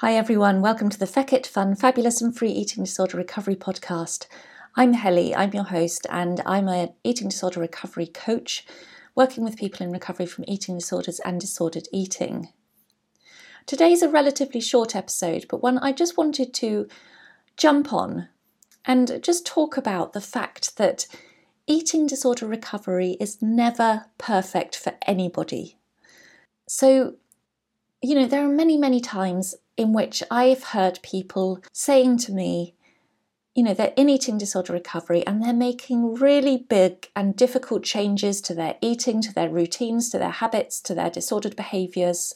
Hi everyone, welcome to the Feckit Fun, Fabulous and Free Eating Disorder Recovery podcast. I'm Helly, I'm your host, and I'm an eating disorder recovery coach working with people in recovery from eating disorders and disordered eating. Today's a relatively short episode, but one I just wanted to jump on and just talk about the fact that eating disorder recovery is never perfect for anybody. So, you know, there are many, many times in which I've heard people saying to me, you know, they're in eating disorder recovery and they're making really big and difficult changes to their eating, to their routines, to their habits, to their disordered behaviours.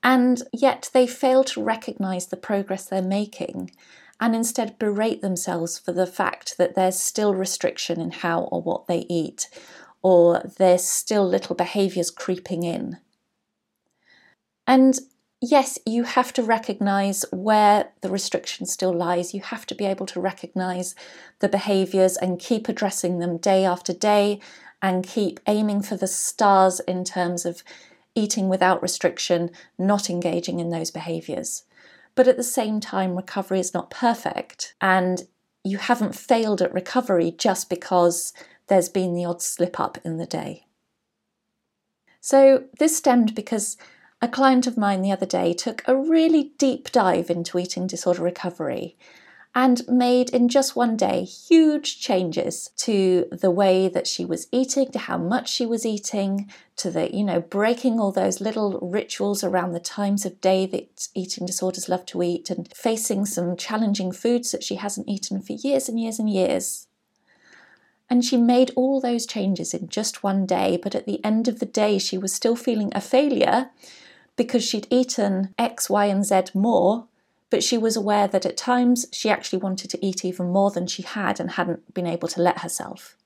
And yet they fail to recognise the progress they're making and instead berate themselves for the fact that there's still restriction in how or what they eat, or there's still little behaviours creeping in. And yes, you have to recognize where the restriction still lies. You have to be able to recognize the behaviors and keep addressing them day after day and keep aiming for the stars in terms of eating without restriction, not engaging in those behaviors. But at the same time, recovery is not perfect and you haven't failed at recovery just because there's been the odd slip up in the day. So, this stemmed because a client of mine the other day took a really deep dive into eating disorder recovery and made in just one day huge changes to the way that she was eating, to how much she was eating, to the, you know, breaking all those little rituals around the times of day that eating disorders love to eat and facing some challenging foods that she hasn't eaten for years and years and years. And she made all those changes in just one day, but at the end of the day, she was still feeling a failure because she'd eaten X, Y, and Z more, but she was aware that at times she actually wanted to eat even more than she had and hadn't been able to let herself.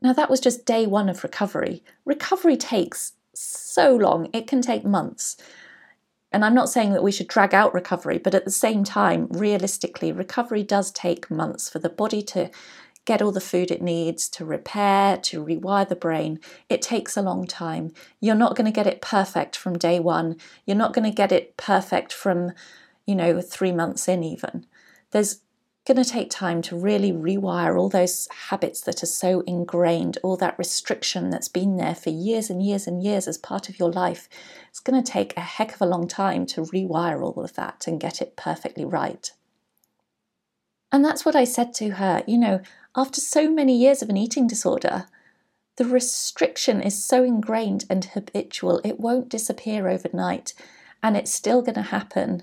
Now, that was just day one of recovery. Recovery takes so long, it can take months. And I'm not saying that we should drag out recovery, but at the same time, realistically, recovery does take months for the body to get all the food it needs to repair, to rewire the brain. It takes a long time. You're not going to get it perfect from day one. You're not going to get it perfect from, you know, three months in, even. There's going to take time to really rewire all those habits that are so ingrained, all that restriction that's been there for years and years and years as part of your life. It's going to take a heck of a long time to rewire all of that and get it perfectly right. And that's what I said to her. You know, after so many years of an eating disorder, the restriction is so ingrained and habitual, it won't disappear overnight and it's still going to happen.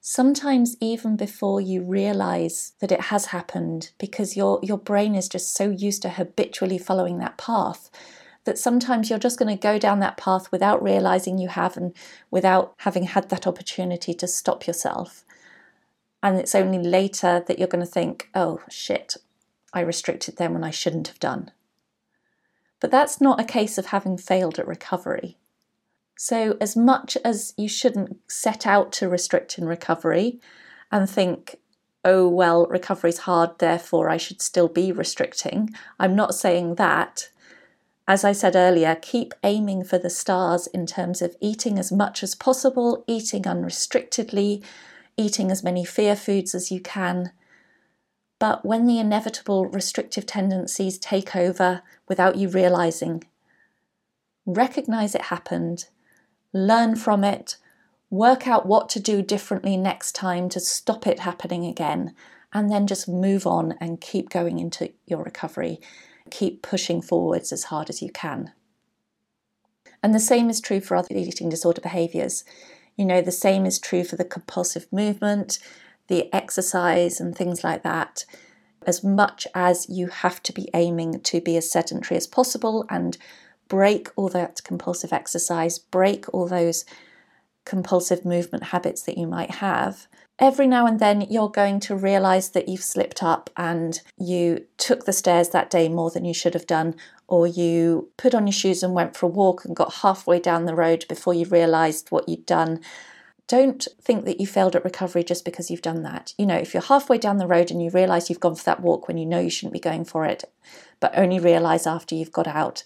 Sometimes even before you realize that it has happened, because your, your brain is just so used to habitually following that path that sometimes you're just going to go down that path without realizing you have and without having had that opportunity to stop yourself. And it's only later that you're going to think, oh shit, I restricted them when I shouldn't have done. But that's not a case of having failed at recovery. So, as much as you shouldn't set out to restrict in recovery and think, oh, well, recovery's hard, therefore I should still be restricting, I'm not saying that. As I said earlier, keep aiming for the stars in terms of eating as much as possible, eating unrestrictedly, eating as many fear foods as you can, but when the inevitable restrictive tendencies take over without you realizing, recognize it happened, learn from it, work out what to do differently next time to stop it happening again, and then just move on and keep going into your recovery. Keep pushing forwards as hard as you can. And the same is true for other eating disorder behaviors. You know, the same is true for the compulsive movement, the exercise and things like that, as much as you have to be aiming to be as sedentary as possible and break all that compulsive exercise, break all those compulsive movement habits that you might have, Every now and then, you're going to realize that you've slipped up and you took the stairs that day more than you should have done, or you put on your shoes and went for a walk and got halfway down the road before you realized what you'd done. Don't think that you failed at recovery just because you've done that. You know, if you're halfway down the road and you realize you've gone for that walk when you know you shouldn't be going for it, but only realize after you've got out,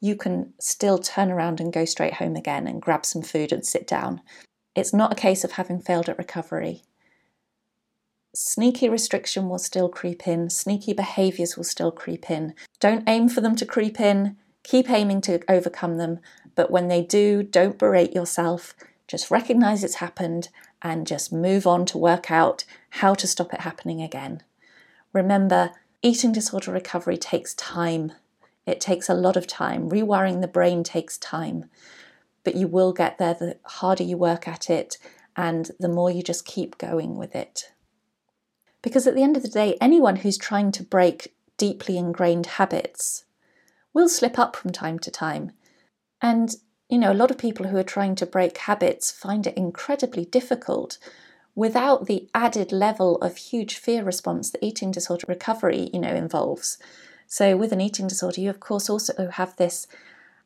you can still turn around and go straight home again and grab some food and sit down. It's not a case of having failed at recovery sneaky restriction will still creep in, sneaky behaviours will still creep in. Don't aim for them to creep in, keep aiming to overcome them, but when they do, don't berate yourself. Just recognize it's happened and just move on to work out how to stop it happening again. Remember, eating disorder recovery takes time. It takes a lot of time. Rewiring the brain takes time. But you will get there the harder you work at it and the more you just keep going with it. Because at the end of the day, anyone who's trying to break deeply ingrained habits will slip up from time to time. And, you know, a lot of people who are trying to break habits find it incredibly difficult without the added level of huge fear response that eating disorder recovery, you know, involves. So with an eating disorder, you of course also have this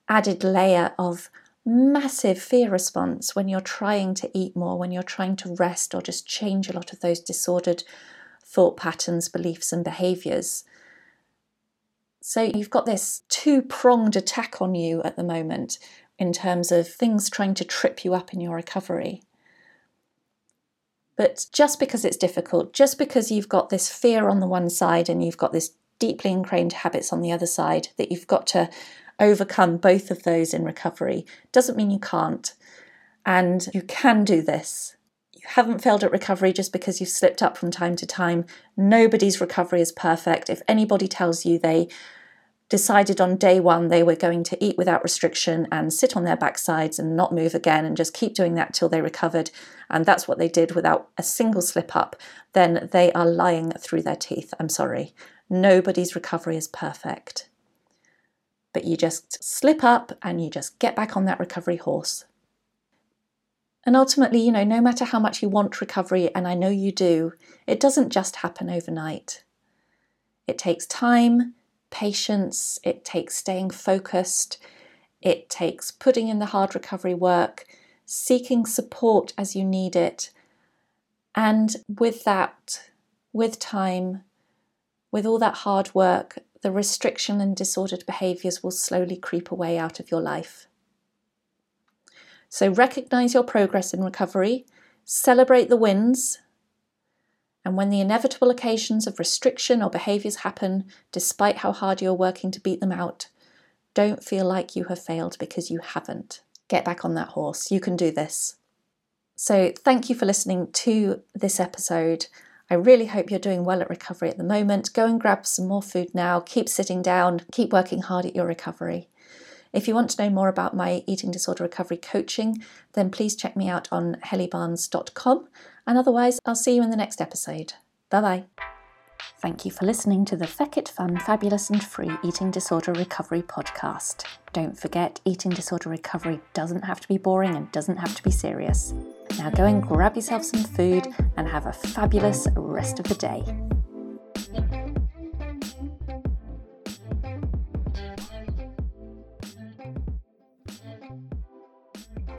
added layer of massive fear response when you're trying to eat more, when you're trying to rest or just change a lot of those disordered thought patterns, beliefs, and behaviors. So you've got this two pronged attack on you at the moment in terms of things trying to trip you up in your recovery. But just because it's difficult, just because you've got this fear on the one side and you've got this deeply ingrained habits on the other side, that you've got to overcome both of those in recovery, doesn't mean you can't. And you can do this haven't failed at recovery just because you've slipped up from time to time. Nobody's recovery is perfect. If anybody tells you they decided on day one they were going to eat without restriction and sit on their backsides and not move again and just keep doing that till they recovered, and that's what they did without a single slip up, then they are lying through their teeth. I'm sorry. Nobody's recovery is perfect. But you just slip up and you just get back on that recovery horse. And ultimately, you know, no matter how much you want recovery, and I know you do, it doesn't just happen overnight. It takes time, patience, it takes staying focused, it takes putting in the hard recovery work, seeking support as you need it. And with that, with time, with all that hard work, the restriction and disordered behaviours will slowly creep away out of your life. So recognize your progress in recovery, celebrate the wins, and when the inevitable occasions of restriction or behaviours happen, despite how hard you're working to beat them out, don't feel like you have failed because you haven't. Get back on that horse. You can do this. So, thank you for listening to this episode. I really hope you're doing well at recovery at the moment. Go and grab some more food now. Keep sitting down. Keep working hard at your recovery. If you want to know more about my eating disorder recovery coaching, then please check me out on hellybarnes.com. And otherwise, I'll see you in the next episode. Bye bye. Thank you for listening to the Feck It Fun, Fabulous and Free Eating Disorder Recovery podcast. Don't forget, eating disorder recovery doesn't have to be boring and doesn't have to be serious. Now go and grab yourself some food and have a fabulous rest of the day.